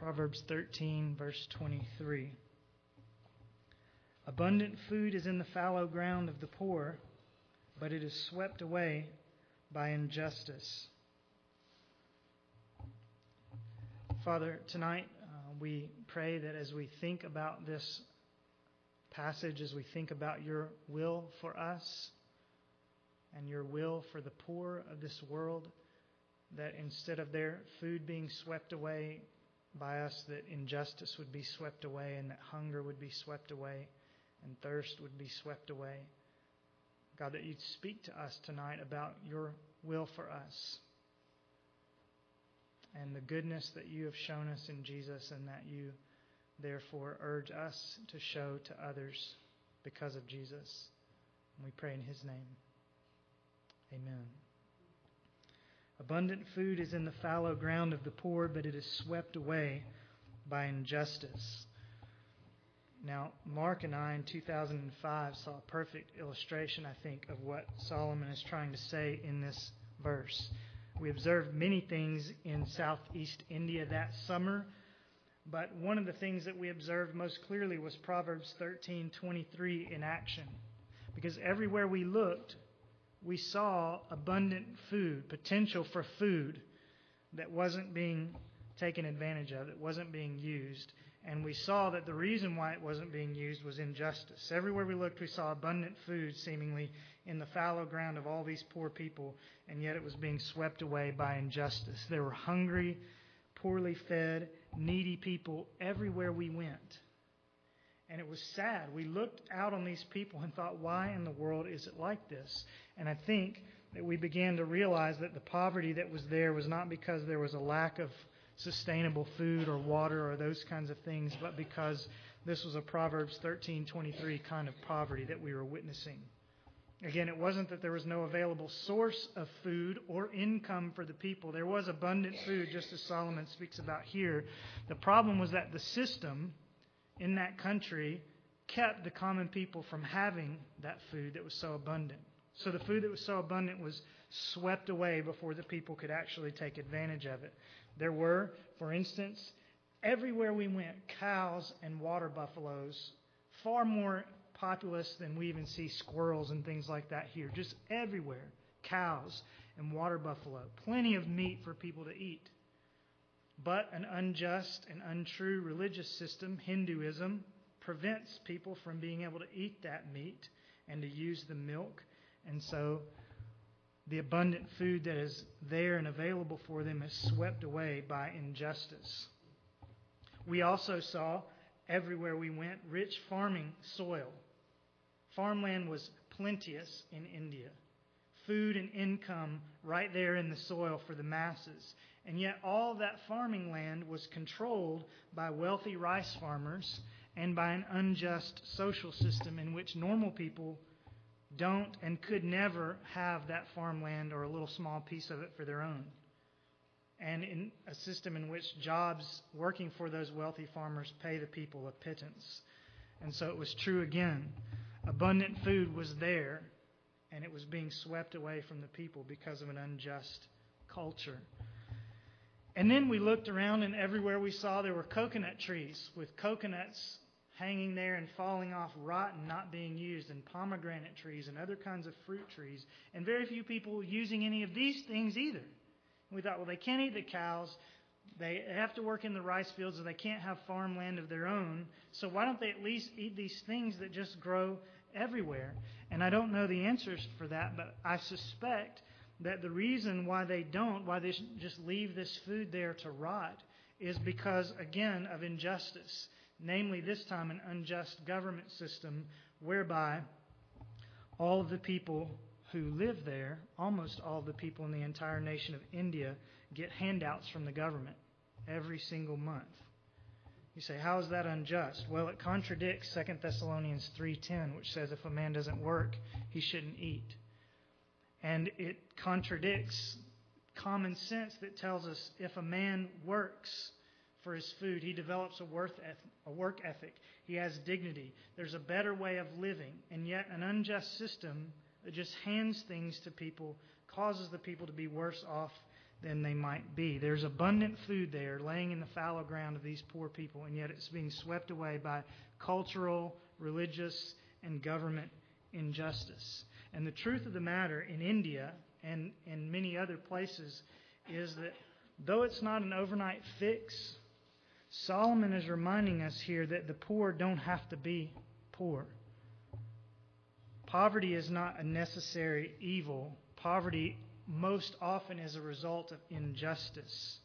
Proverbs 13, verse 23. Abundant food is in the fallow ground of the poor, but it is swept away by injustice. Father, tonight uh, we pray that as we think about this passage, as we think about your will for us and your will for the poor of this world, that instead of their food being swept away by us, that injustice would be swept away and that hunger would be swept away and thirst would be swept away. God, that you'd speak to us tonight about your will for us and the goodness that you have shown us in Jesus and that you therefore urge us to show to others because of Jesus. And we pray in his name. Amen. Abundant food is in the fallow ground of the poor, but it is swept away by injustice. Now, Mark and I in 2005 saw a perfect illustration, I think, of what Solomon is trying to say in this verse. We observed many things in southeast India that summer, but one of the things that we observed most clearly was Proverbs 13:23 in action. Because everywhere we looked, we saw abundant food, potential for food that wasn't being taken advantage of, that wasn't being used. And we saw that the reason why it wasn't being used was injustice. Everywhere we looked, we saw abundant food seemingly in the fallow ground of all these poor people, and yet it was being swept away by injustice. There were hungry, poorly fed, needy people everywhere we went. And it was sad. We looked out on these people and thought, why in the world is it like this? And I think that we began to realize that the poverty that was there was not because there was a lack of sustainable food or water or those kinds of things, but because this was a Proverbs 13:23 kind of poverty that we were witnessing. Again, it wasn't that there was no available source of food or income for the people. There was abundant food, just as Solomon speaks about here. The problem was that the system in that country kept the common people from having that food that was so abundant. So the food that was so abundant was swept away before the people could actually take advantage of it. There were, for instance, everywhere we went, cows and water buffaloes, far more populous than we even see squirrels and things like that here. Just everywhere, cows and water buffalo. Plenty of meat for people to eat. But an unjust and untrue religious system, Hinduism, prevents people from being able to eat that meat and to use the milk and so the abundant food that is there and available for them is swept away by injustice. We also saw everywhere we went rich farming soil. Farmland was plenteous in India. Food and income right there in the soil for the masses. And yet, all that farming land was controlled by wealthy rice farmers and by an unjust social system in which normal people don't and could never have that farmland or a little small piece of it for their own. And in a system in which jobs working for those wealthy farmers pay the people a pittance. And so it was true again. Abundant food was there, and it was being swept away from the people because of an unjust culture. And then we looked around, and everywhere we saw there were coconut trees with coconuts hanging there and falling off, rotten, not being used, and pomegranate trees and other kinds of fruit trees, and very few people using any of these things either. And we thought, well, they can't eat the cows. They have to work in the rice fields, and they can't have farmland of their own. So why don't they at least eat these things that just grow everywhere? And I don't know the answers for that, but I suspect that the reason why they don't, why they just leave this food there to rot, is because, again, of injustice namely, this time, an unjust government system whereby all of the people who live there, almost all of the people in the entire nation of India, get handouts from the government every single month. You say, how is that unjust? Well, it contradicts 2 Thessalonians 3:10, which says if a man doesn't work, he shouldn't eat. And it contradicts common sense that tells us if a man works, for his food. He develops a, worth, a work ethic. He has dignity. There's a better way of living. And yet, an unjust system that just hands things to people causes the people to be worse off than they might be. There's abundant food there laying in the fallow ground of these poor people, and yet it's being swept away by cultural, religious, and government injustice. And the truth of the matter in India and in many other places is that though it's not an overnight fix, Solomon is reminding us here that the poor don't have to be poor. Poverty is not a necessary evil. Poverty most often is a result of injustice.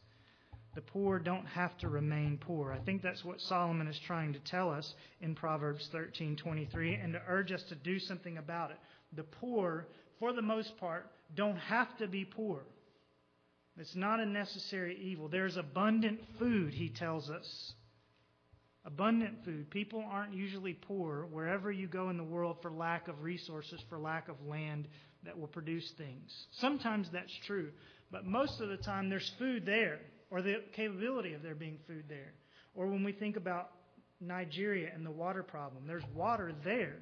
The poor don't have to remain poor. I think that's what Solomon is trying to tell us in Proverbs 13:23 and to urge us to do something about it. The poor, for the most part, don't have to be poor. It's not a necessary evil. There's abundant food, he tells us. Abundant food. People aren't usually poor wherever you go in the world for lack of resources, for lack of land that will produce things. Sometimes that's true, but most of the time there's food there or the capability of there being food there. Or when we think about Nigeria and the water problem, there's water there.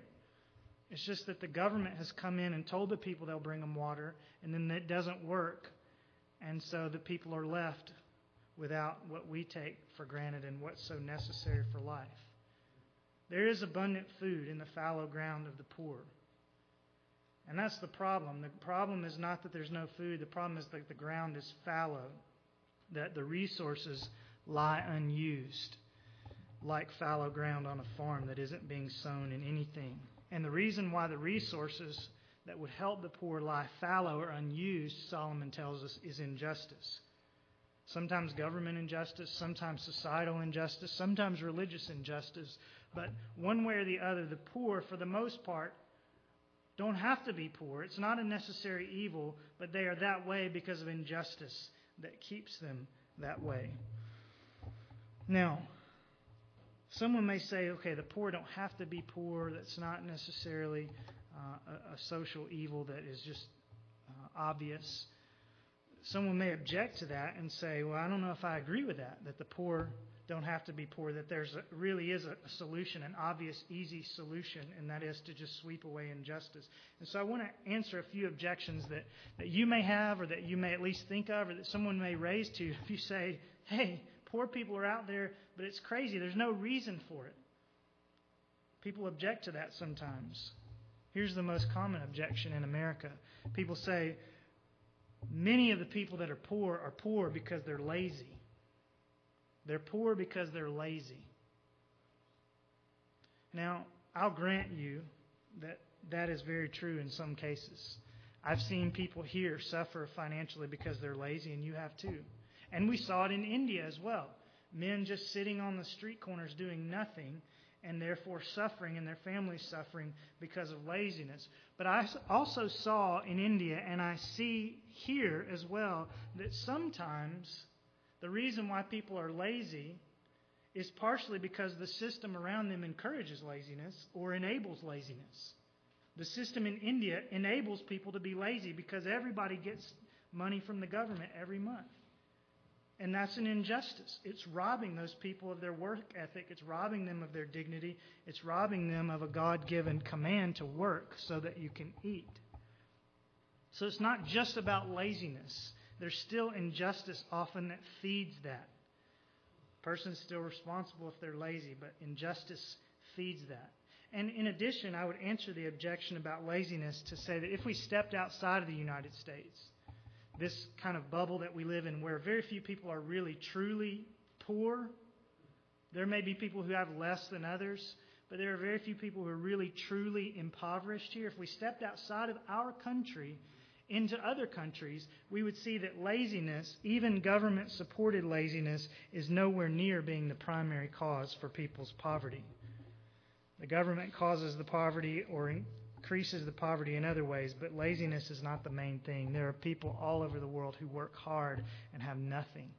It's just that the government has come in and told the people they'll bring them water, and then it doesn't work. And so the people are left without what we take for granted and what's so necessary for life. There is abundant food in the fallow ground of the poor. And that's the problem. The problem is not that there's no food, the problem is that the ground is fallow that the resources lie unused, like fallow ground on a farm that isn't being sown in anything. And the reason why the resources that would help the poor lie fallow or unused, Solomon tells us, is injustice. Sometimes government injustice, sometimes societal injustice, sometimes religious injustice. But one way or the other, the poor, for the most part, don't have to be poor. It's not a necessary evil, but they are that way because of injustice that keeps them that way. Now, someone may say, okay, the poor don't have to be poor. That's not necessarily uh, a, a, social evil that is just uh, obvious. Someone may object to that and say, well, I don't know if I agree with that, that the poor don't have to be poor, that there's a, really is a, solution, an obvious, easy solution, and that is to just sweep away injustice. And so I want to answer a few objections that, that you may have or that you may at least think of or that someone may raise to you if you say, hey, poor people are out there, but it's crazy. There's no reason for it. People object to that sometimes. Here's the most common objection in America people say, many of the people that are poor are poor because they're lazy. They're poor because they're lazy. Now, I'll grant you that that is very true in some cases. I've seen people here suffer financially because they're lazy, and you have too. And we saw it in India as well. Men just sitting on the street corners doing nothing and therefore suffering and their families suffering because of laziness. But I also saw in India, and I see here as well, that sometimes the reason why people are lazy is partially because the system around them encourages laziness or enables laziness. The system in India enables people to be lazy because everybody gets money from the government every month. And that's an injustice. It's robbing those people of their work ethic. It's robbing them of their dignity. It's robbing them of a God given command to work so that you can eat. So it's not just about laziness. There's still injustice often that feeds that. Person's still responsible if they're lazy, but injustice feeds that. And in addition, I would answer the objection about laziness to say that if we stepped outside of the United States, this kind of bubble that we live in where very few people are really truly poor, there may be people who have less than others, but there are very few people who are really truly impoverished here. If we stepped outside of our country into other countries, we would see that laziness, even government supported laziness, is nowhere near being the primary cause for people's poverty. The government causes the poverty or increases the poverty in other ways, but laziness is not the main thing. There are people all over the world who work hard and have nothing.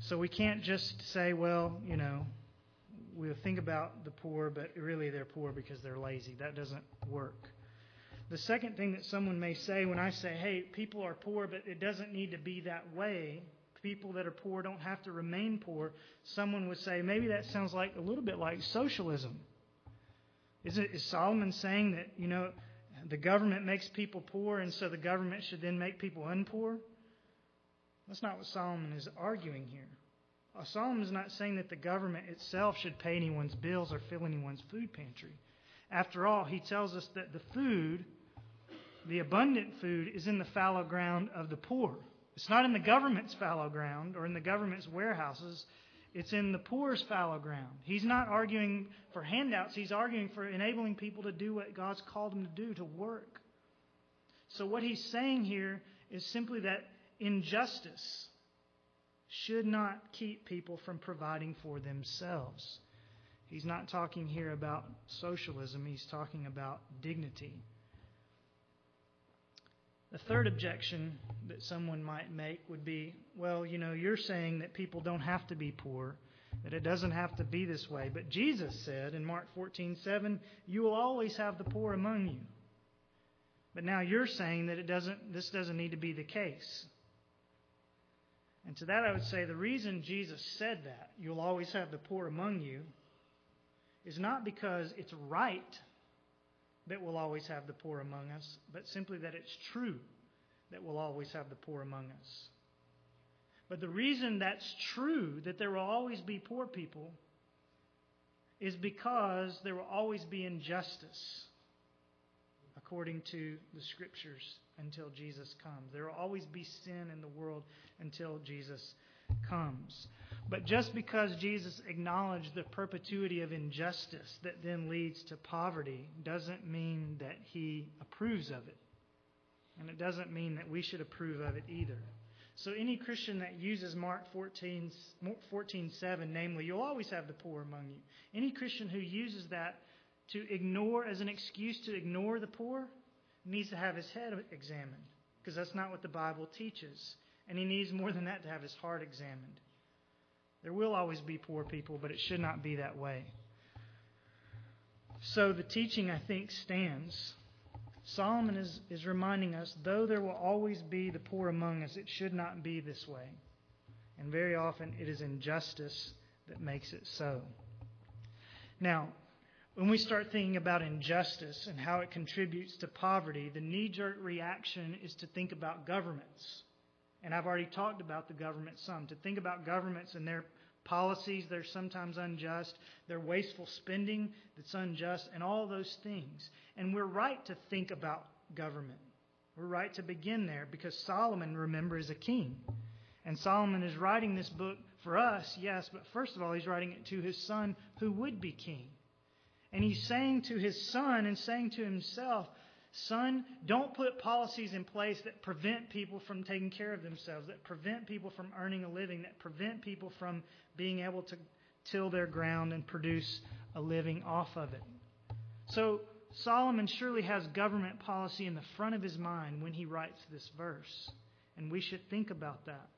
So we can't just say, well, you know, we'll think about the poor, but really they're poor because they're lazy. That doesn't work. The second thing that someone may say when I say, hey, people are poor, but it doesn't need to be that way, people that are poor don't have to remain poor, someone would say, maybe that sounds like a little bit like socialism. Is, it, is Solomon saying that, you know, the government makes people poor and so the government should then make people unpoor? That's not what Solomon is arguing here. Uh, Solomon is not saying that the government itself should pay anyone's bills or fill anyone's food pantry. After all, he tells us that the food, the abundant food, is in the fallow ground of the poor. It's not in the government's fallow ground or in the government's warehouses. It's in the poor's fallow ground. He's not arguing for handouts. He's arguing for enabling people to do what God's called them to do, to work. So, what he's saying here is simply that injustice should not keep people from providing for themselves. He's not talking here about socialism, he's talking about dignity. The third objection that someone might make would be well, you know, you're saying that people don't have to be poor, that it doesn't have to be this way. But Jesus said in Mark 14:7, "You will always have the poor among you." But now you're saying that it doesn't this doesn't need to be the case. And to that I would say the reason Jesus said that, you'll always have the poor among you, is not because it's right that we'll always have the poor among us, but simply that it's true that we'll always have the poor among us. But the reason that's true, that there will always be poor people, is because there will always be injustice according to the Scriptures until Jesus comes. There will always be sin in the world until Jesus comes. But just because Jesus acknowledged the perpetuity of injustice that then leads to poverty doesn't mean that he approves of it. And it doesn't mean that we should approve of it either. So any Christian that uses Mark 14, 14 7, namely, you'll always have the poor among you. Any Christian who uses that to ignore as an excuse to ignore the poor needs to have his head examined because that's not what the Bible teaches. And he needs more than that to have his heart examined. There will always be poor people, but it should not be that way. So the teaching, I think, stands. Solomon is, is reminding us though there will always be the poor among us, it should not be this way. And very often it is injustice that makes it so. Now, when we start thinking about injustice and how it contributes to poverty, the knee jerk reaction is to think about governments. And I've already talked about the government some. To think about governments and their policies, they're sometimes unjust, their wasteful spending that's unjust, and all those things. And we're right to think about government. We're right to begin there because Solomon, remember, is a king. And Solomon is writing this book for us, yes, but first of all, he's writing it to his son who would be king. And he's saying to his son and saying to himself, Son, don't put policies in place that prevent people from taking care of themselves, that prevent people from earning a living, that prevent people from being able to till their ground and produce a living off of it. So, Solomon surely has government policy in the front of his mind when he writes this verse. And we should think about that.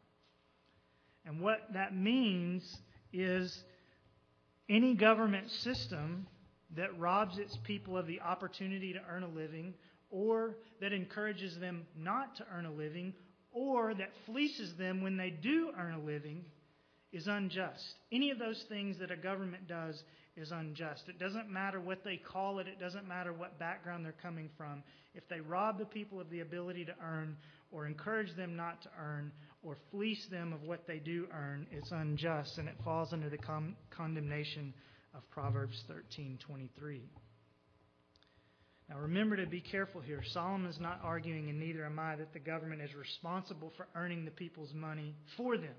And what that means is any government system that robs its people of the opportunity to earn a living, or that encourages them not to earn a living, or that fleeces them when they do earn a living, is unjust. Any of those things that a government does is unjust. It doesn't matter what they call it, it doesn't matter what background they're coming from. If they rob the people of the ability to earn, or encourage them not to earn, or fleece them of what they do earn, it's unjust, and it falls under the con- condemnation of Proverbs 13:23. Now remember to be careful here. Solomon is not arguing, and neither am I, that the government is responsible for earning the people's money for them.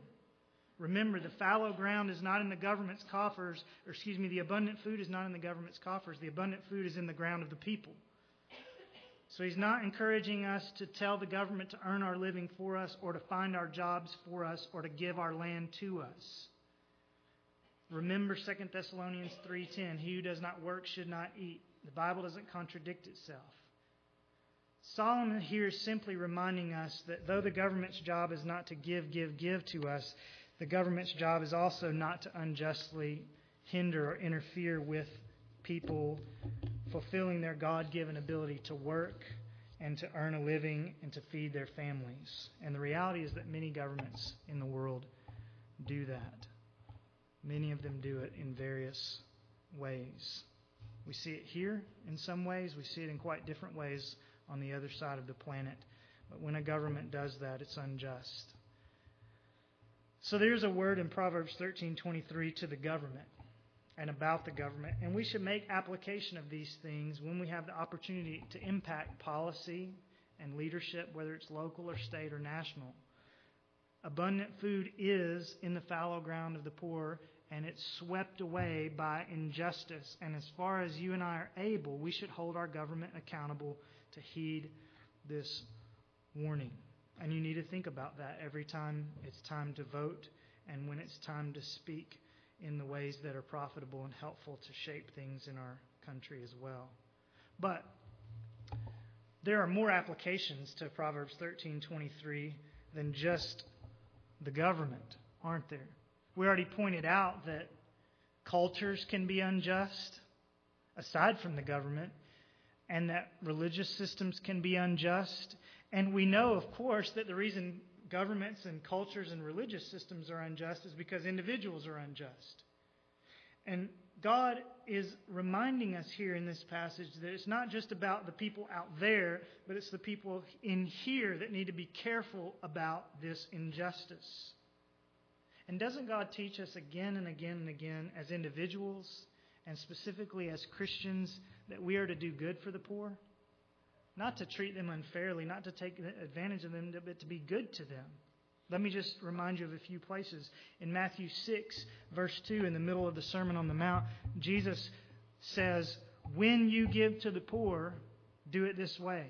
Remember, the fallow ground is not in the government's coffers, or excuse me, the abundant food is not in the government's coffers. The abundant food is in the ground of the people. So he's not encouraging us to tell the government to earn our living for us, or to find our jobs for us, or to give our land to us. Remember 2 Thessalonians 3:10, he who does not work should not eat. The Bible doesn't contradict itself. Solomon here is simply reminding us that though the government's job is not to give, give, give to us, the government's job is also not to unjustly hinder or interfere with people fulfilling their God given ability to work and to earn a living and to feed their families. And the reality is that many governments in the world do that. Many of them do it in various ways. We see it here in some ways, we see it in quite different ways on the other side of the planet. But when a government does that, it's unjust. So there's a word in Proverbs 13:23 to the government and about the government, and we should make application of these things when we have the opportunity to impact policy and leadership, whether it's local or state or national. Abundant food is in the fallow ground of the poor, and it's swept away by injustice. And as far as you and I are able, we should hold our government accountable to heed this warning. And you need to think about that every time it's time to vote and when it's time to speak in the ways that are profitable and helpful to shape things in our country as well. But there are more applications to Proverbs 13:23 than just the government, aren't there? We already pointed out that cultures can be unjust aside from the government and that religious systems can be unjust. And we know, of course, that the reason governments and cultures and religious systems are unjust is because individuals are unjust. And God is reminding us here in this passage that it's not just about the people out there, but it's the people in here that need to be careful about this injustice. And doesn't God teach us again and again and again as individuals and specifically as Christians that we are to do good for the poor? Not to treat them unfairly, not to take advantage of them, but to be good to them. Let me just remind you of a few places. In Matthew 6, verse 2, in the middle of the Sermon on the Mount, Jesus says, When you give to the poor, do it this way.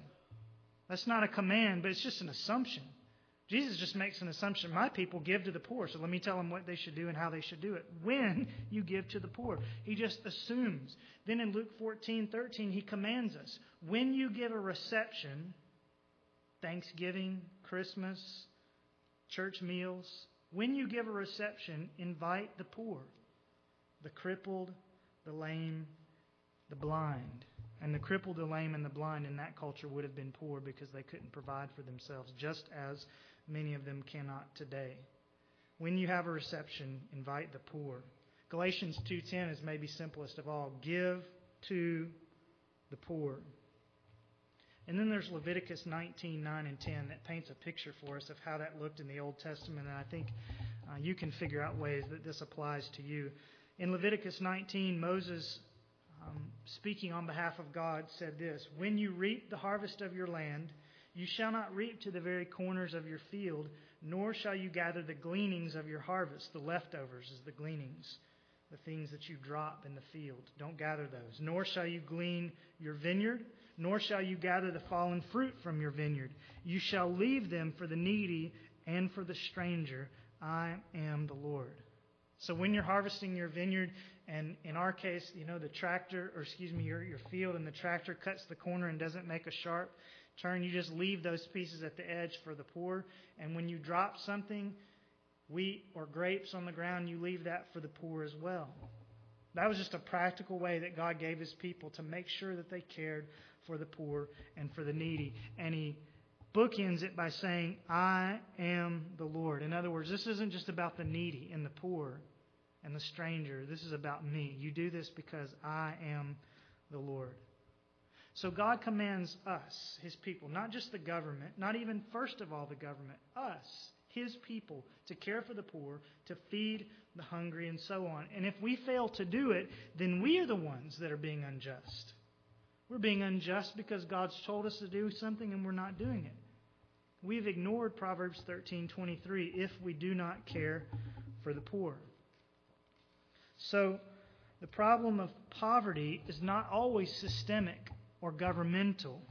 That's not a command, but it's just an assumption. Jesus just makes an assumption. My people give to the poor, so let me tell them what they should do and how they should do it. When you give to the poor, he just assumes. Then in Luke 14, 13, he commands us when you give a reception, Thanksgiving, Christmas, church meals, when you give a reception, invite the poor, the crippled, the lame, the blind. And the crippled, the lame, and the blind in that culture would have been poor because they couldn't provide for themselves, just as many of them cannot today. When you have a reception, invite the poor. Galatians 2:10 is maybe simplest of all. Give to the poor. And then there's Leviticus 19, 9, and 10 that paints a picture for us of how that looked in the Old Testament. And I think uh, you can figure out ways that this applies to you. In Leviticus 19, Moses, um, speaking on behalf of God, said this When you reap the harvest of your land, you shall not reap to the very corners of your field, nor shall you gather the gleanings of your harvest. The leftovers is the gleanings, the things that you drop in the field. Don't gather those. Nor shall you glean your vineyard nor shall you gather the fallen fruit from your vineyard. You shall leave them for the needy and for the stranger. I am the Lord. So when you're harvesting your vineyard, and in our case, you know, the tractor, or excuse me, your, your field, and the tractor cuts the corner and doesn't make a sharp turn, you just leave those pieces at the edge for the poor. And when you drop something, wheat or grapes on the ground, you leave that for the poor as well. That was just a practical way that God gave his people to make sure that they cared for the poor and for the needy. And he bookends it by saying, I am the Lord. In other words, this isn't just about the needy and the poor and the stranger. This is about me. You do this because I am the Lord. So God commands us, his people, not just the government, not even first of all the government, us, his people, to care for the poor, to feed the hungry, and so on. And if we fail to do it, then we are the ones that are being unjust. We're being unjust because God's told us to do something and we're not doing it. We've ignored Proverbs 13:23 if we do not care for the poor. So, the problem of poverty is not always systemic or governmental.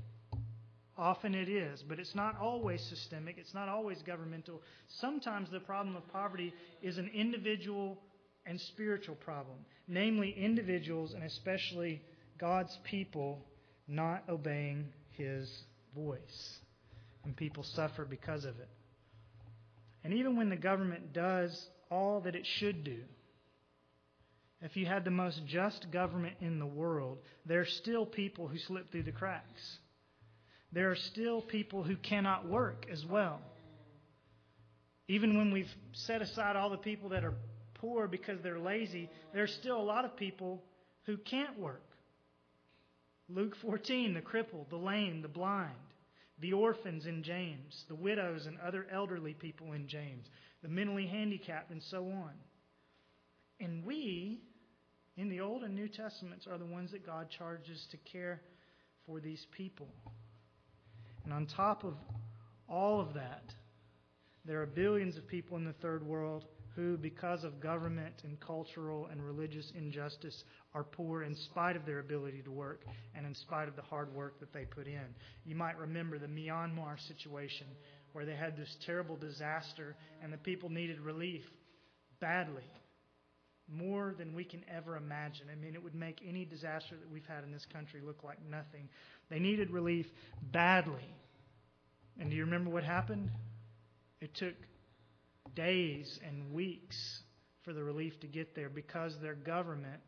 Often it is, but it's not always systemic, it's not always governmental. Sometimes the problem of poverty is an individual and spiritual problem, namely individuals and especially God's people not obeying his voice. And people suffer because of it. And even when the government does all that it should do, if you had the most just government in the world, there are still people who slip through the cracks. There are still people who cannot work as well. Even when we've set aside all the people that are poor because they're lazy, there's still a lot of people who can't work. Luke 14, the crippled, the lame, the blind, the orphans in James, the widows and other elderly people in James. the mentally handicapped, and so on. And we, in the Old and New Testaments, are the ones that God charges to care for these people. And on top of all of that, there are billions of people in the third world who, because of government and cultural and religious injustice, are poor in spite of their ability to work and in spite of the hard work that they put in. You might remember the Myanmar situation where they had this terrible disaster and the people needed relief badly. More than we can ever imagine. I mean, it would make any disaster that we've had in this country look like nothing. They needed relief badly. And do you remember what happened? It took days and weeks for the relief to get there because their government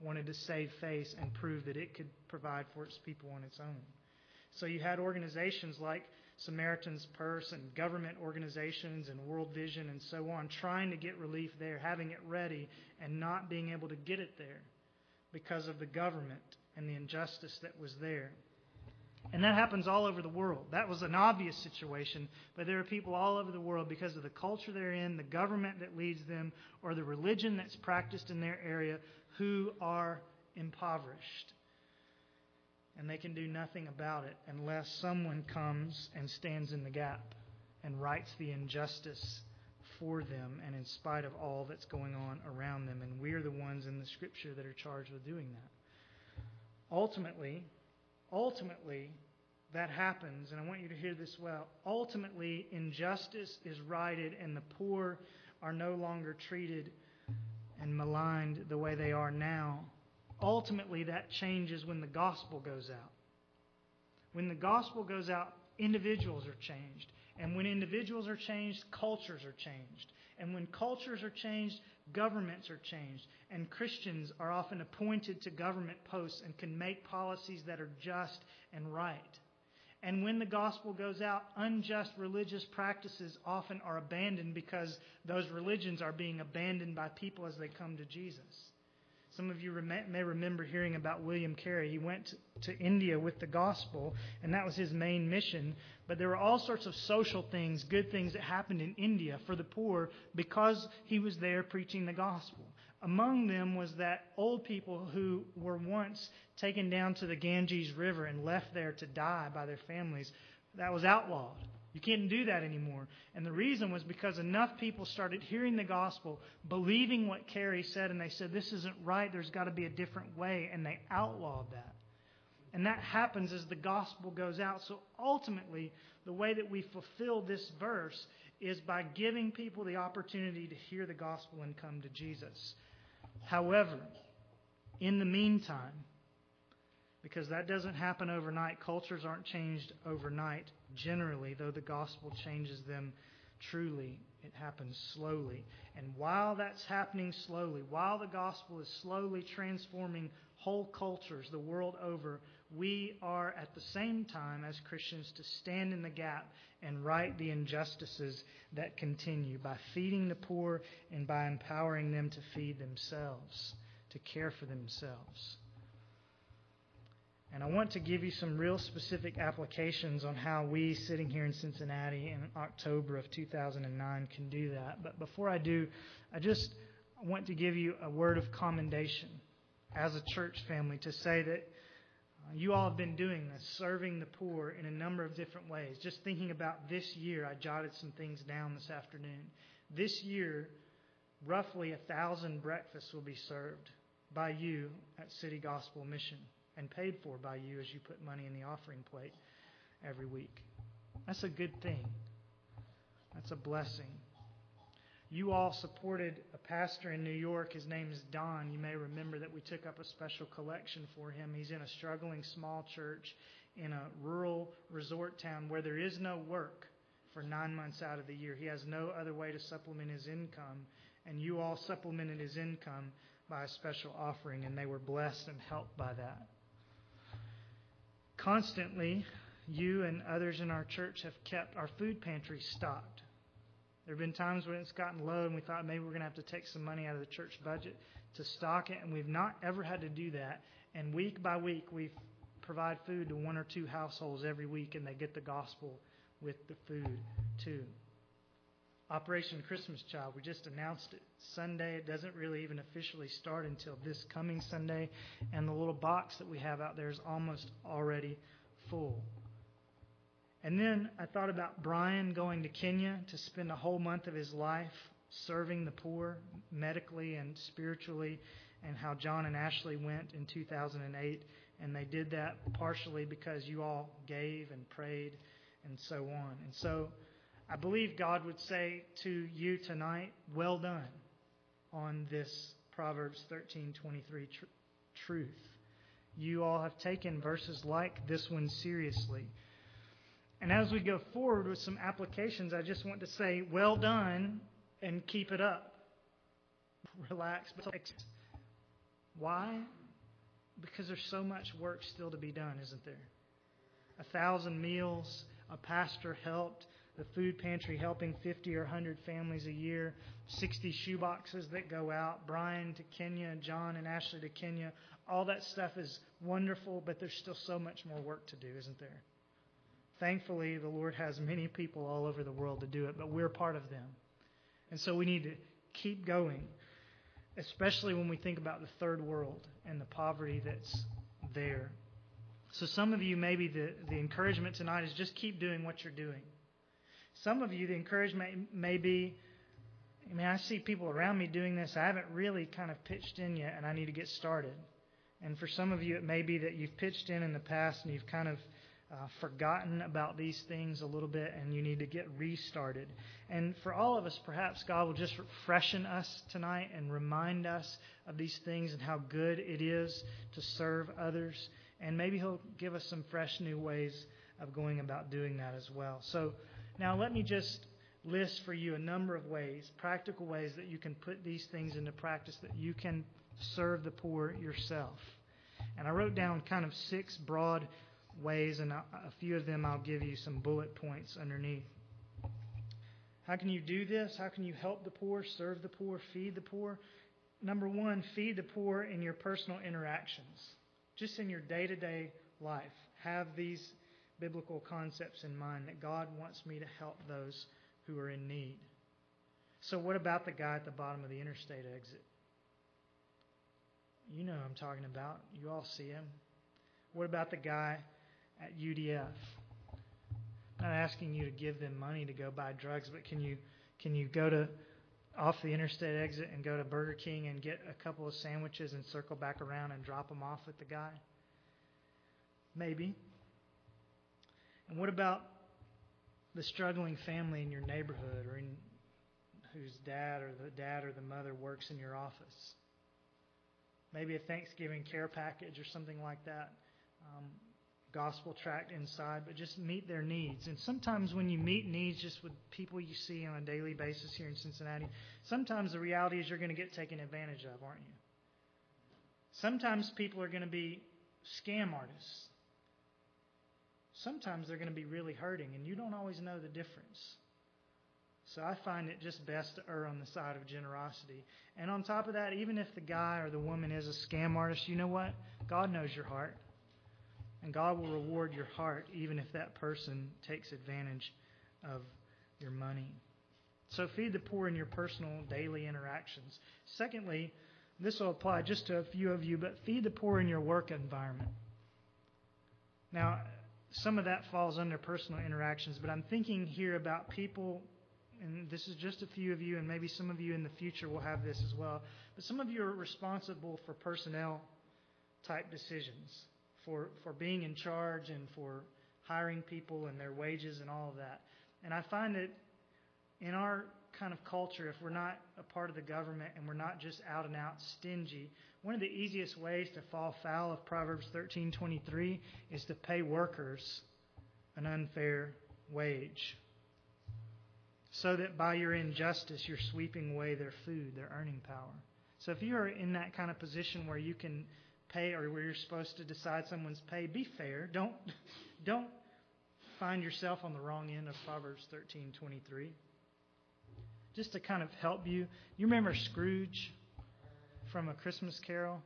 wanted to save face and prove that it could provide for its people on its own. So you had organizations like Samaritan's Purse and government organizations and World Vision and so on trying to get relief there, having it ready, and not being able to get it there because of the government and the injustice that was there. And that happens all over the world. That was an obvious situation, but there are people all over the world because of the culture they're in, the government that leads them, or the religion that's practiced in their area who are impoverished. And they can do nothing about it unless someone comes and stands in the gap and rights the injustice for them and in spite of all that's going on around them. And we're the ones in the scripture that are charged with doing that. Ultimately, ultimately, that happens, and I want you to hear this well. Ultimately, injustice is righted, and the poor are no longer treated and maligned the way they are now. Ultimately, that changes when the gospel goes out. When the gospel goes out, individuals are changed. And when individuals are changed, cultures are changed. And when cultures are changed, governments are changed. And Christians are often appointed to government posts and can make policies that are just and right. And when the gospel goes out, unjust religious practices often are abandoned because those religions are being abandoned by people as they come to Jesus. Some of you may remember hearing about William Carey. He went to India with the gospel, and that was his main mission. But there were all sorts of social things, good things that happened in India for the poor because he was there preaching the gospel. Among them was that old people who were once taken down to the Ganges River and left there to die by their families. That was outlawed. You can't do that anymore. And the reason was because enough people started hearing the gospel, believing what Carey said, and they said, This isn't right. There's got to be a different way. And they outlawed that. And that happens as the gospel goes out. So ultimately, the way that we fulfill this verse is by giving people the opportunity to hear the gospel and come to Jesus. However, in the meantime, because that doesn't happen overnight, cultures aren't changed overnight generally, though the gospel changes them truly. It happens slowly. And while that's happening slowly, while the gospel is slowly transforming whole cultures the world over, we are at the same time as Christians to stand in the gap and right the injustices that continue by feeding the poor and by empowering them to feed themselves, to care for themselves. And I want to give you some real specific applications on how we, sitting here in Cincinnati in October of 2009, can do that. But before I do, I just want to give you a word of commendation as a church family to say that uh, you all have been doing this, serving the poor in a number of different ways. Just thinking about this year, I jotted some things down this afternoon. This year, roughly a thousand breakfasts will be served by you at City Gospel Mission and paid for by you as you put money in the offering plate every week. That's a good thing. That's a blessing. You all supported a pastor in New York. His name is Don. You may remember that we took up a special collection for him. He's in a struggling small church in a rural resort town where there is no work for nine months out of the year. He has no other way to supplement his income. And you all supplemented his income by a special offering, and they were blessed and helped by that. Constantly, you and others in our church have kept our food pantry stocked. There have been times when it's gotten low and we thought maybe we're going to have to take some money out of the church budget to stock it, and we've not ever had to do that. And week by week, we provide food to one or two households every week, and they get the gospel with the food too. Operation Christmas Child. We just announced it Sunday. It doesn't really even officially start until this coming Sunday. And the little box that we have out there is almost already full. And then I thought about Brian going to Kenya to spend a whole month of his life serving the poor medically and spiritually, and how John and Ashley went in 2008. And they did that partially because you all gave and prayed and so on. And so I believe God would say to you tonight, well done on this Proverbs 13:23 tr- truth. You all have taken verses like this one seriously. And as we go forward with some applications, I just want to say, well done and keep it up. Relax. Why? Because there's so much work still to be done, isn't there? A thousand meals, a pastor helped, the food pantry helping 50 or 100 families a year, 60 shoeboxes that go out, Brian to Kenya, John and Ashley to Kenya. All that stuff is wonderful, but there's still so much more work to do, isn't there? Thankfully, the Lord has many people all over the world to do it, but we're part of them. And so we need to keep going, especially when we think about the third world and the poverty that's there. So, some of you, maybe the, the encouragement tonight is just keep doing what you're doing. Some of you, the encouragement may be I mean, I see people around me doing this. I haven't really kind of pitched in yet, and I need to get started. And for some of you, it may be that you've pitched in in the past and you've kind of uh, forgotten about these things a little bit and you need to get restarted. And for all of us, perhaps God will just freshen us tonight and remind us of these things and how good it is to serve others. And maybe He'll give us some fresh new ways of going about doing that as well. So now let me just list for you a number of ways, practical ways that you can put these things into practice that you can serve the poor yourself. And I wrote down kind of six broad ways, and a few of them I'll give you some bullet points underneath. How can you do this? How can you help the poor, serve the poor, feed the poor? Number one, feed the poor in your personal interactions, just in your day to day life. Have these biblical concepts in mind that God wants me to help those who are in need. So, what about the guy at the bottom of the interstate exit? You know I'm talking about. You all see him. What about the guy at UDF. I'm not asking you to give them money to go buy drugs, but can you can you go to off the interstate exit and go to Burger King and get a couple of sandwiches and circle back around and drop them off with the guy? Maybe. And what about the struggling family in your neighborhood or in whose dad or the dad or the mother works in your office? Maybe a Thanksgiving care package or something like that. Um, gospel tract inside, but just meet their needs. And sometimes when you meet needs just with people you see on a daily basis here in Cincinnati, sometimes the reality is you're going to get taken advantage of, aren't you? Sometimes people are going to be scam artists. Sometimes they're going to be really hurting, and you don't always know the difference. So I find it just best to err on the side of generosity. And on top of that, even if the guy or the woman is a scam artist, you know what? God knows your heart. And God will reward your heart even if that person takes advantage of your money. So feed the poor in your personal daily interactions. Secondly, this will apply just to a few of you, but feed the poor in your work environment. Now, some of that falls under personal interactions, but I'm thinking here about people, and this is just a few of you, and maybe some of you in the future will have this as well. But some of you are responsible for personnel type decisions for, for being in charge and for hiring people and their wages and all of that. And I find that in our kind of culture, if we're not a part of the government and we're not just out and out stingy, one of the easiest ways to fall foul of Proverbs 13:23 is to pay workers an unfair wage. So that by your injustice you're sweeping away their food, their earning power. So if you are in that kind of position where you can pay or where you're supposed to decide someone's pay, be fair. Don't don't find yourself on the wrong end of Proverbs 13:23. Just to kind of help you. You remember Scrooge from A Christmas Carol?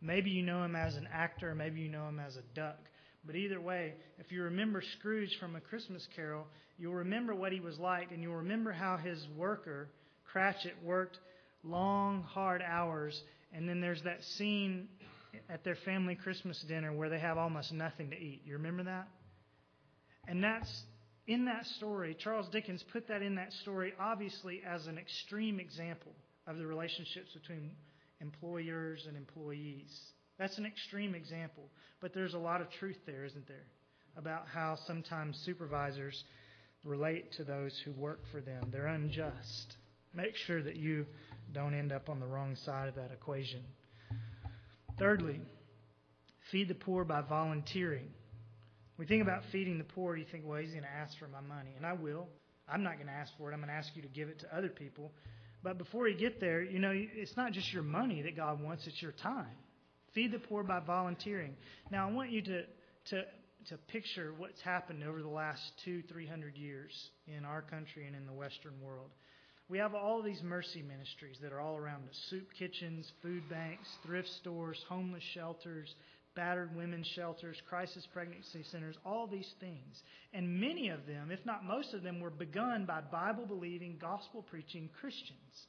Maybe you know him as an actor, maybe you know him as a duck. But either way, if you remember Scrooge from A Christmas Carol, you'll remember what he was like, and you'll remember how his worker, Cratchit, worked long, hard hours. And then there's that scene at their family Christmas dinner where they have almost nothing to eat. You remember that? And that's in that story. Charles Dickens put that in that story, obviously, as an extreme example of the relationships between employers and employees. That's an extreme example, but there's a lot of truth there, isn't there? About how sometimes supervisors relate to those who work for them. They're unjust. Make sure that you don't end up on the wrong side of that equation. Thirdly, feed the poor by volunteering. We think about feeding the poor, you think, well, he's going to ask for my money. And I will. I'm not going to ask for it. I'm going to ask you to give it to other people. But before you get there, you know, it's not just your money that God wants, it's your time. Feed the poor by volunteering. Now, I want you to, to, to picture what's happened over the last two, three hundred years in our country and in the Western world. We have all these mercy ministries that are all around us soup kitchens, food banks, thrift stores, homeless shelters, battered women's shelters, crisis pregnancy centers, all these things. And many of them, if not most of them, were begun by Bible believing, gospel preaching Christians.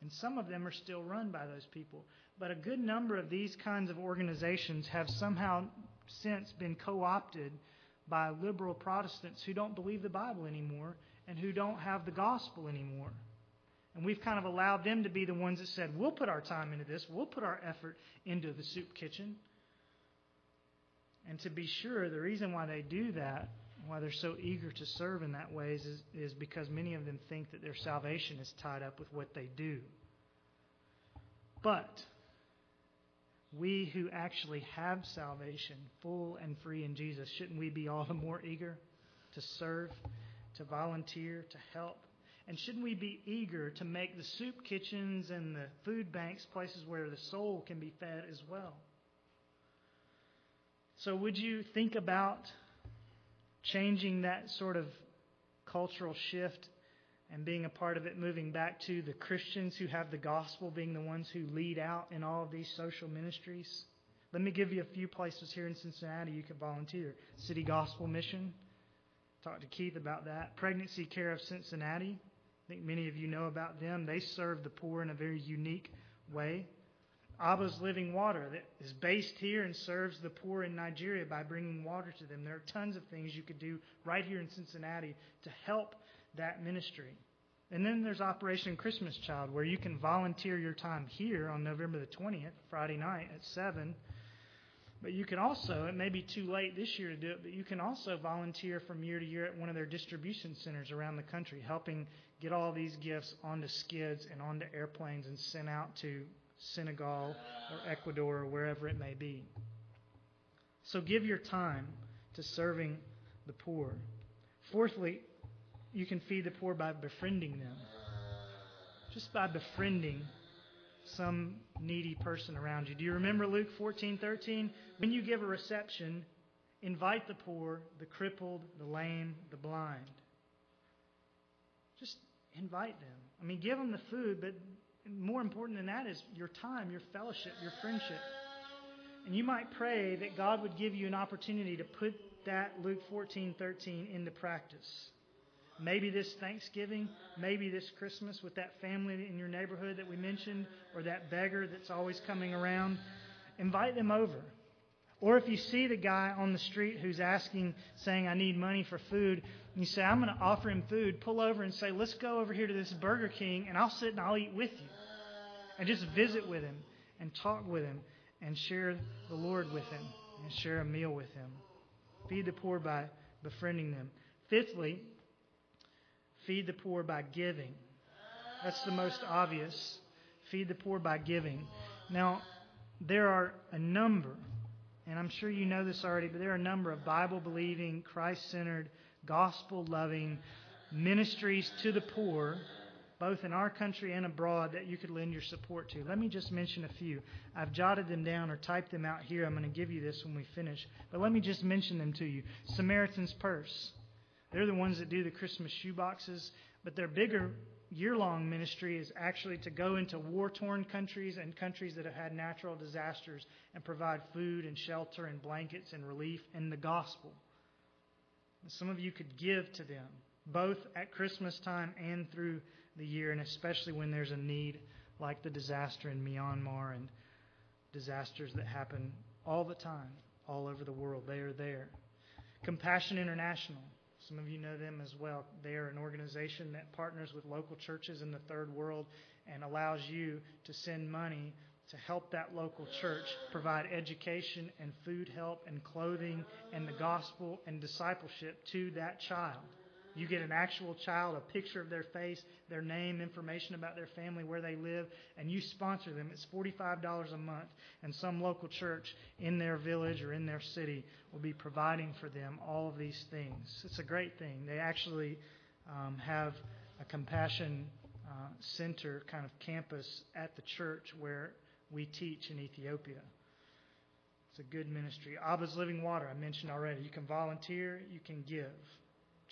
And some of them are still run by those people. But a good number of these kinds of organizations have somehow since been co opted by liberal Protestants who don't believe the Bible anymore and who don't have the gospel anymore. And we've kind of allowed them to be the ones that said, we'll put our time into this, we'll put our effort into the soup kitchen. And to be sure, the reason why they do that, why they're so eager to serve in that way, is, is because many of them think that their salvation is tied up with what they do. But we who actually have salvation, full and free in Jesus, shouldn't we be all the more eager to serve, to volunteer, to help? And shouldn't we be eager to make the soup kitchens and the food banks places where the soul can be fed as well? So, would you think about changing that sort of cultural shift and being a part of it, moving back to the Christians who have the gospel being the ones who lead out in all of these social ministries? Let me give you a few places here in Cincinnati you could volunteer. City Gospel Mission. Talk to Keith about that. Pregnancy Care of Cincinnati. I think many of you know about them. They serve the poor in a very unique way. Abba's Living Water that is based here and serves the poor in Nigeria by bringing water to them. There are tons of things you could do right here in Cincinnati to help that ministry. And then there's Operation Christmas Child, where you can volunteer your time here on November the 20th, Friday night at 7. But you can also, it may be too late this year to do it, but you can also volunteer from year to year at one of their distribution centers around the country, helping get all these gifts onto skids and onto airplanes and sent out to Senegal or Ecuador or wherever it may be. So give your time to serving the poor. Fourthly, you can feed the poor by befriending them. Just by befriending some needy person around you. Do you remember Luke 14:13? When you give a reception, invite the poor, the crippled, the lame, the blind. Just invite them. I mean, give them the food, but more important than that is your time, your fellowship, your friendship. And you might pray that God would give you an opportunity to put that Luke 14:13 into practice. Maybe this Thanksgiving, maybe this Christmas with that family in your neighborhood that we mentioned, or that beggar that's always coming around. Invite them over. Or if you see the guy on the street who's asking, saying, I need money for food, and you say, I'm going to offer him food, pull over and say, Let's go over here to this Burger King, and I'll sit and I'll eat with you. And just visit with him, and talk with him, and share the Lord with him, and share a meal with him. Feed the poor by befriending them. Fifthly, Feed the poor by giving. That's the most obvious. Feed the poor by giving. Now, there are a number, and I'm sure you know this already, but there are a number of Bible believing, Christ centered, gospel loving ministries to the poor, both in our country and abroad, that you could lend your support to. Let me just mention a few. I've jotted them down or typed them out here. I'm going to give you this when we finish. But let me just mention them to you Samaritan's Purse. They're the ones that do the Christmas shoe boxes, but their bigger year long ministry is actually to go into war torn countries and countries that have had natural disasters and provide food and shelter and blankets and relief and the gospel. Some of you could give to them, both at Christmas time and through the year, and especially when there's a need like the disaster in Myanmar and disasters that happen all the time, all over the world. They are there. Compassion International. Some of you know them as well. They are an organization that partners with local churches in the third world and allows you to send money to help that local church provide education and food help and clothing and the gospel and discipleship to that child. You get an actual child, a picture of their face, their name, information about their family, where they live, and you sponsor them. It's $45 a month, and some local church in their village or in their city will be providing for them all of these things. It's a great thing. They actually um, have a compassion uh, center kind of campus at the church where we teach in Ethiopia. It's a good ministry. Abba's Living Water, I mentioned already. You can volunteer, you can give.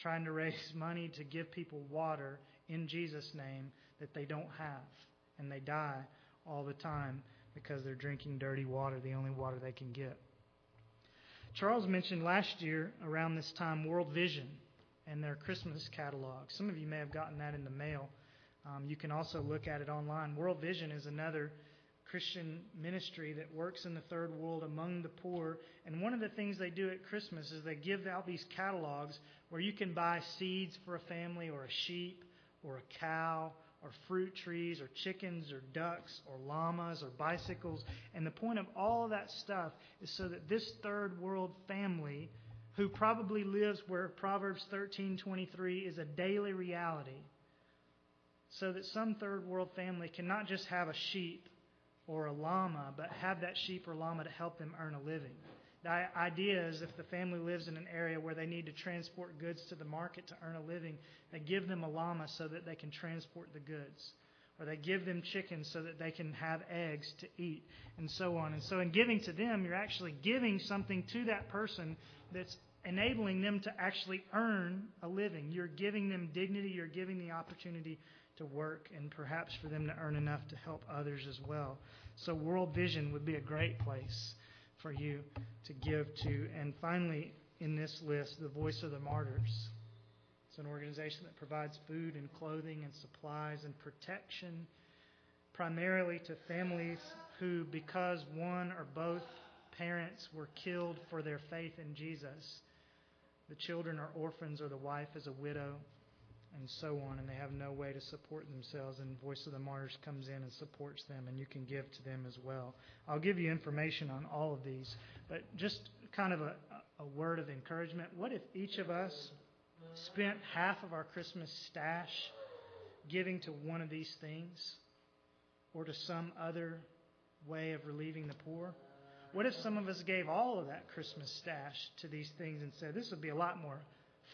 Trying to raise money to give people water in Jesus' name that they don't have. And they die all the time because they're drinking dirty water, the only water they can get. Charles mentioned last year around this time World Vision and their Christmas catalog. Some of you may have gotten that in the mail. Um, you can also look at it online. World Vision is another Christian ministry that works in the third world among the poor. And one of the things they do at Christmas is they give out these catalogs where you can buy seeds for a family or a sheep or a cow or fruit trees or chickens or ducks or llamas or bicycles. And the point of all of that stuff is so that this third world family who probably lives where Proverbs 13:23 is a daily reality so that some third world family can not just have a sheep or a llama, but have that sheep or llama to help them earn a living. The idea is if the family lives in an area where they need to transport goods to the market to earn a living, they give them a llama so that they can transport the goods. Or they give them chickens so that they can have eggs to eat, and so on. And so, in giving to them, you're actually giving something to that person that's enabling them to actually earn a living. You're giving them dignity, you're giving the opportunity to work and perhaps for them to earn enough to help others as well. So, World Vision would be a great place for you to give to. And finally, in this list, the Voice of the Martyrs. It's an organization that provides food and clothing and supplies and protection primarily to families who, because one or both parents were killed for their faith in Jesus, the children are orphans or the wife is a widow and so on, and they have no way to support themselves. And Voice of the Martyrs comes in and supports them, and you can give to them as well. I'll give you information on all of these, but just kind of a, a word of encouragement. What if each of us spent half of our Christmas stash giving to one of these things or to some other way of relieving the poor? What if some of us gave all of that Christmas stash to these things and said, this would be a lot more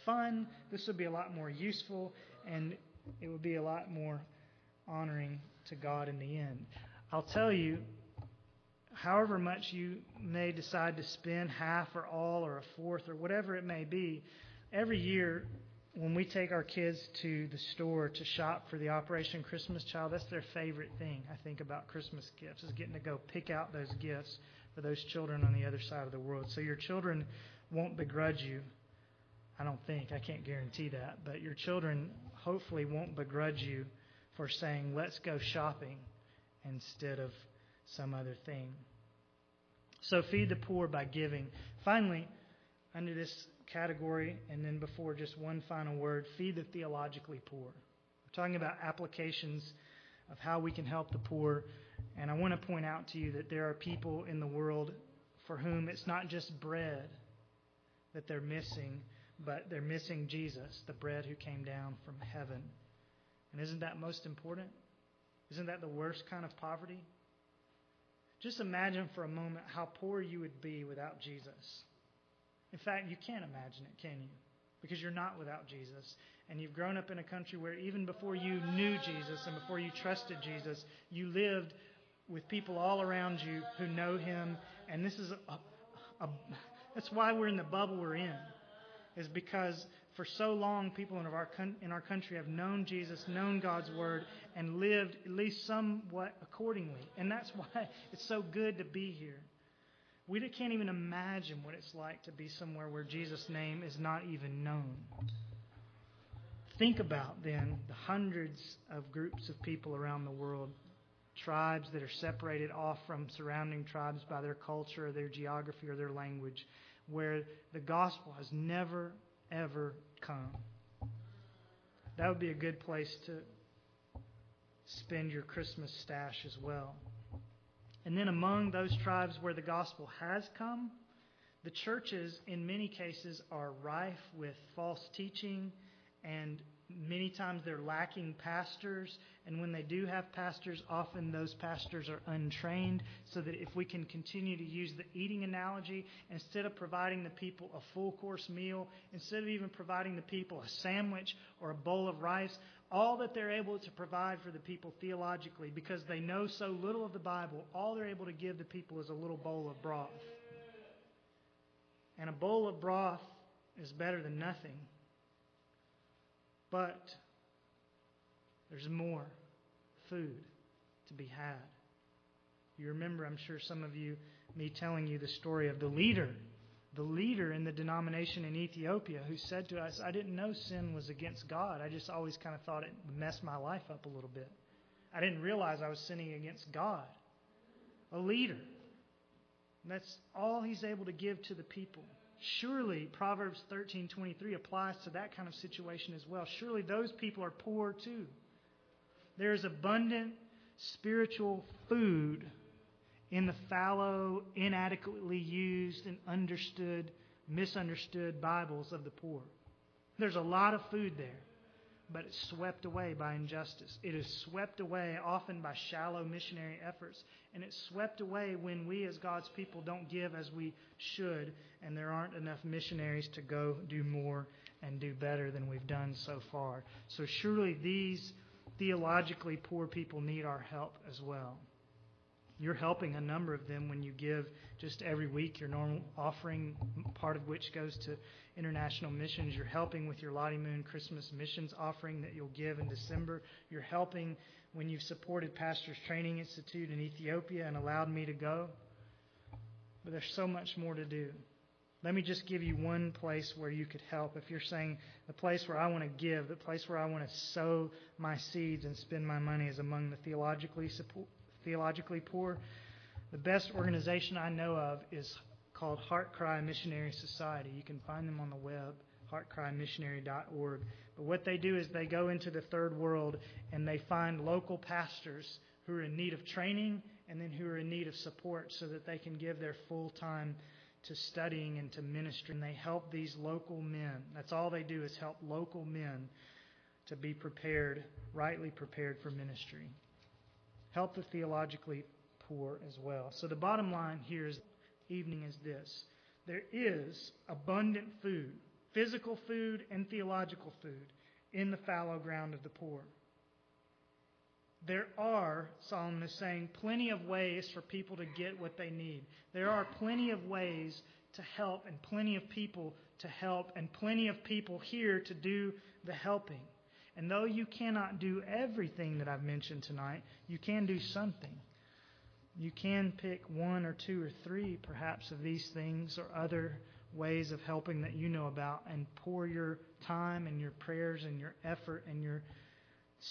fun. This would be a lot more useful, and it would be a lot more honoring to God in the end. I'll tell you, however much you may decide to spend, half or all or a fourth or whatever it may be, every year when we take our kids to the store to shop for the Operation Christmas Child, that's their favorite thing, I think, about Christmas gifts, is getting to go pick out those gifts for those children on the other side of the world. So your children won't begrudge you I don't think, I can't guarantee that, but your children hopefully won't begrudge you for saying, let's go shopping instead of some other thing. So feed the poor by giving. Finally, under this category, and then before just one final word, feed the theologically poor. We're talking about applications of how we can help the poor. And I want to point out to you that there are people in the world for whom it's not just bread that they're missing, but they're missing Jesus, the bread who came down from heaven. And isn't that most important? Isn't that the worst kind of poverty? Just imagine for a moment how poor you would be without Jesus. In fact, you can't imagine it, can you? Because you're not without Jesus. And you've grown up in a country where even before you knew Jesus and before you trusted Jesus, you lived with people all around you who know him. And this is a, a, that's why we're in the bubble we're in is because for so long, people in our, in our country have known Jesus, known God's Word, and lived at least somewhat accordingly. And that's why it's so good to be here. We can't even imagine what it's like to be somewhere where Jesus' name is not even known. Think about then the hundreds of groups of people around the world, tribes that are separated off from surrounding tribes by their culture their geography or their language, where the gospel has never, ever come. That would be a good place to spend your Christmas stash as well. And then among those tribes where the gospel has come, the churches in many cases are rife with false teaching and many times they're lacking pastors. And when they do have pastors, often those pastors are untrained. So that if we can continue to use the eating analogy, instead of providing the people a full course meal, instead of even providing the people a sandwich or a bowl of rice, all that they're able to provide for the people theologically, because they know so little of the Bible, all they're able to give the people is a little bowl of broth. And a bowl of broth is better than nothing. But there's more food to be had. You remember, I'm sure some of you, me telling you the story of the leader the leader in the denomination in Ethiopia who said to us, I didn't know sin was against God. I just always kind of thought it messed my life up a little bit. I didn't realize I was sinning against God. A leader. And that's all he's able to give to the people. Surely Proverbs 13:23 applies to that kind of situation as well. Surely those people are poor too. There is abundant spiritual food in the fallow, inadequately used, and understood, misunderstood Bibles of the poor. There's a lot of food there, but it's swept away by injustice. It is swept away often by shallow missionary efforts, and it's swept away when we as God's people don't give as we should, and there aren't enough missionaries to go do more and do better than we've done so far. So surely these theologically poor people need our help as well. You're helping a number of them when you give just every week your normal offering, part of which goes to international missions. You're helping with your Lottie Moon Christmas missions offering that you'll give in December. You're helping when you've supported Pastors Training Institute in Ethiopia and allowed me to go. But there's so much more to do. Let me just give you one place where you could help. If you're saying the place where I want to give, the place where I want to sow my seeds and spend my money is among the theologically support, theologically poor. The best organization I know of is called Heart Cry Missionary Society. You can find them on the web, heartcrymissionary.org. But what they do is they go into the third world and they find local pastors who are in need of training and then who are in need of support so that they can give their full time to studying and to ministry. And they help these local men. That's all they do is help local men to be prepared, rightly prepared for ministry help the theologically poor as well. So the bottom line here is evening is this. There is abundant food, physical food and theological food, in the fallow ground of the poor. There are, Solomon is saying, plenty of ways for people to get what they need. There are plenty of ways to help and plenty of people to help and plenty of people here to do the helping. And though you cannot do everything that I've mentioned tonight, you can do something. You can pick one or two or three, perhaps, of these things or other ways of helping that you know about and pour your time and your prayers and your effort and your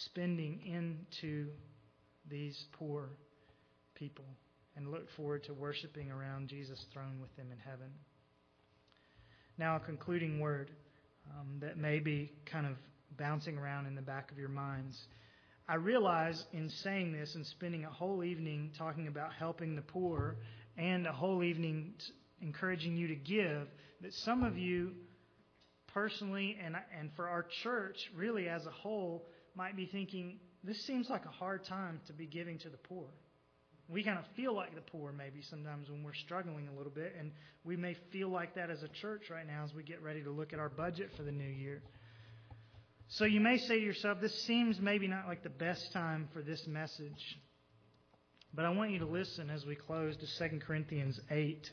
spending into these poor people and look forward to worshiping around Jesus' throne with them in heaven. Now, a concluding word um, that may be kind of bouncing around in the back of your minds. I realize in saying this and spending a whole evening talking about helping the poor and a whole evening encouraging you to give that some of you personally and and for our church really as a whole might be thinking this seems like a hard time to be giving to the poor. We kind of feel like the poor maybe sometimes when we're struggling a little bit and we may feel like that as a church right now as we get ready to look at our budget for the new year. So you may say to yourself, this seems maybe not like the best time for this message. But I want you to listen as we close to 2 Corinthians 8,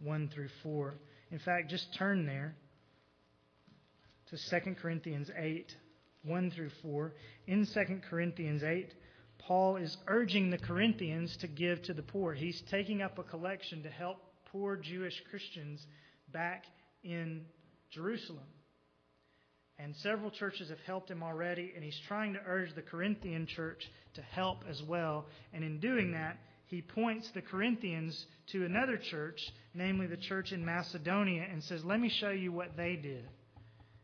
1 through 4. In fact, just turn there to 2 Corinthians 8, 1 through 4. In 2 Corinthians 8, Paul is urging the Corinthians to give to the poor. He's taking up a collection to help poor Jewish Christians back in Jerusalem. And several churches have helped him already, and he's trying to urge the Corinthian church to help as well. And in doing that, he points the Corinthians to another church, namely the church in Macedonia, and says, Let me show you what they did.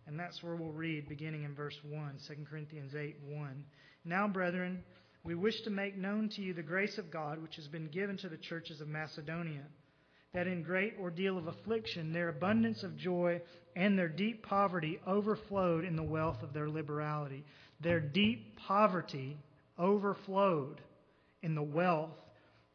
And that's where we'll read beginning in verse 1, 2 Corinthians 8 1. Now, brethren, we wish to make known to you the grace of God which has been given to the churches of Macedonia, that in great ordeal of affliction their abundance of joy and their deep poverty overflowed in the wealth of their liberality. Their deep poverty overflowed in the wealth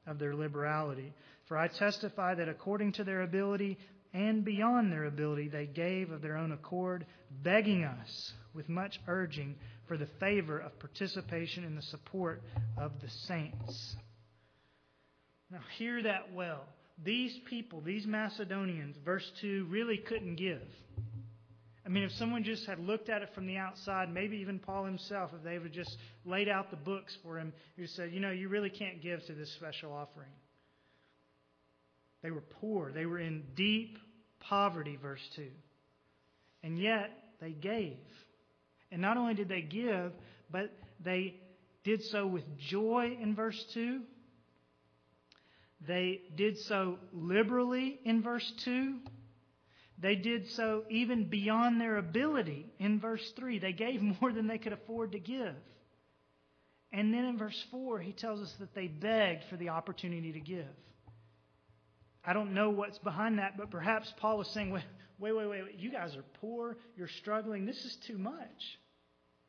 of their liberality. For I testify that according to their ability and beyond their ability, they gave of their own accord, begging us with much urging for the favor of participation in the support of the saints. Now, hear that well. These people, these Macedonians, verse 2, really couldn't give. I mean, if someone just had looked at it from the outside, maybe even Paul himself, if they would just laid out the books for him, who said, you know, you really can't give to this special offering. They were poor. They were in deep poverty, verse 2. And yet, they gave. And not only did they give, but they did so with joy in verse 2. They did so liberally in verse 2. They did so even beyond their ability in verse 3. They gave more than they could afford to give. And then in verse 4, he tells us that they begged for the opportunity to give. I don't know what's behind that, but perhaps Paul was saying, wait, wait, wait, wait, you guys are poor, you're struggling, this is too much.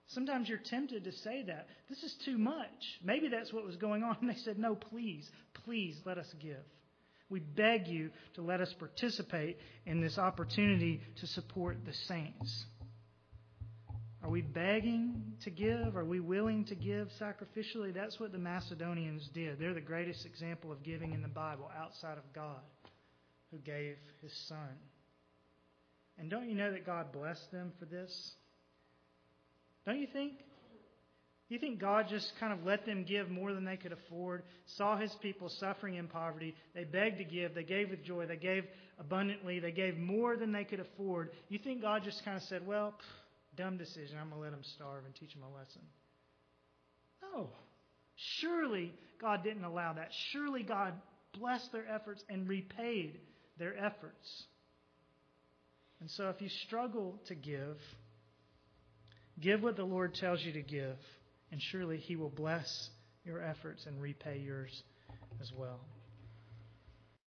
Sometimes you're tempted to say that. This is too much. Maybe that's what was going on. And they said, No, please, please let us give. We beg you to let us participate in this opportunity to support the saints. Are we begging to give? Are we willing to give sacrificially? That's what the Macedonians did. They're the greatest example of giving in the Bible outside of God, who gave his Son. And don't you know that God blessed them for this? Don't you think? You think God just kind of let them give more than they could afford, saw his people suffering in poverty, they begged to give, they gave with joy, they gave abundantly, they gave more than they could afford. You think God just kind of said, well, pff, dumb decision, I'm going to let them starve and teach them a lesson? No. Surely God didn't allow that. Surely God blessed their efforts and repaid their efforts. And so if you struggle to give, Give what the Lord tells you to give, and surely He will bless your efforts and repay yours as well.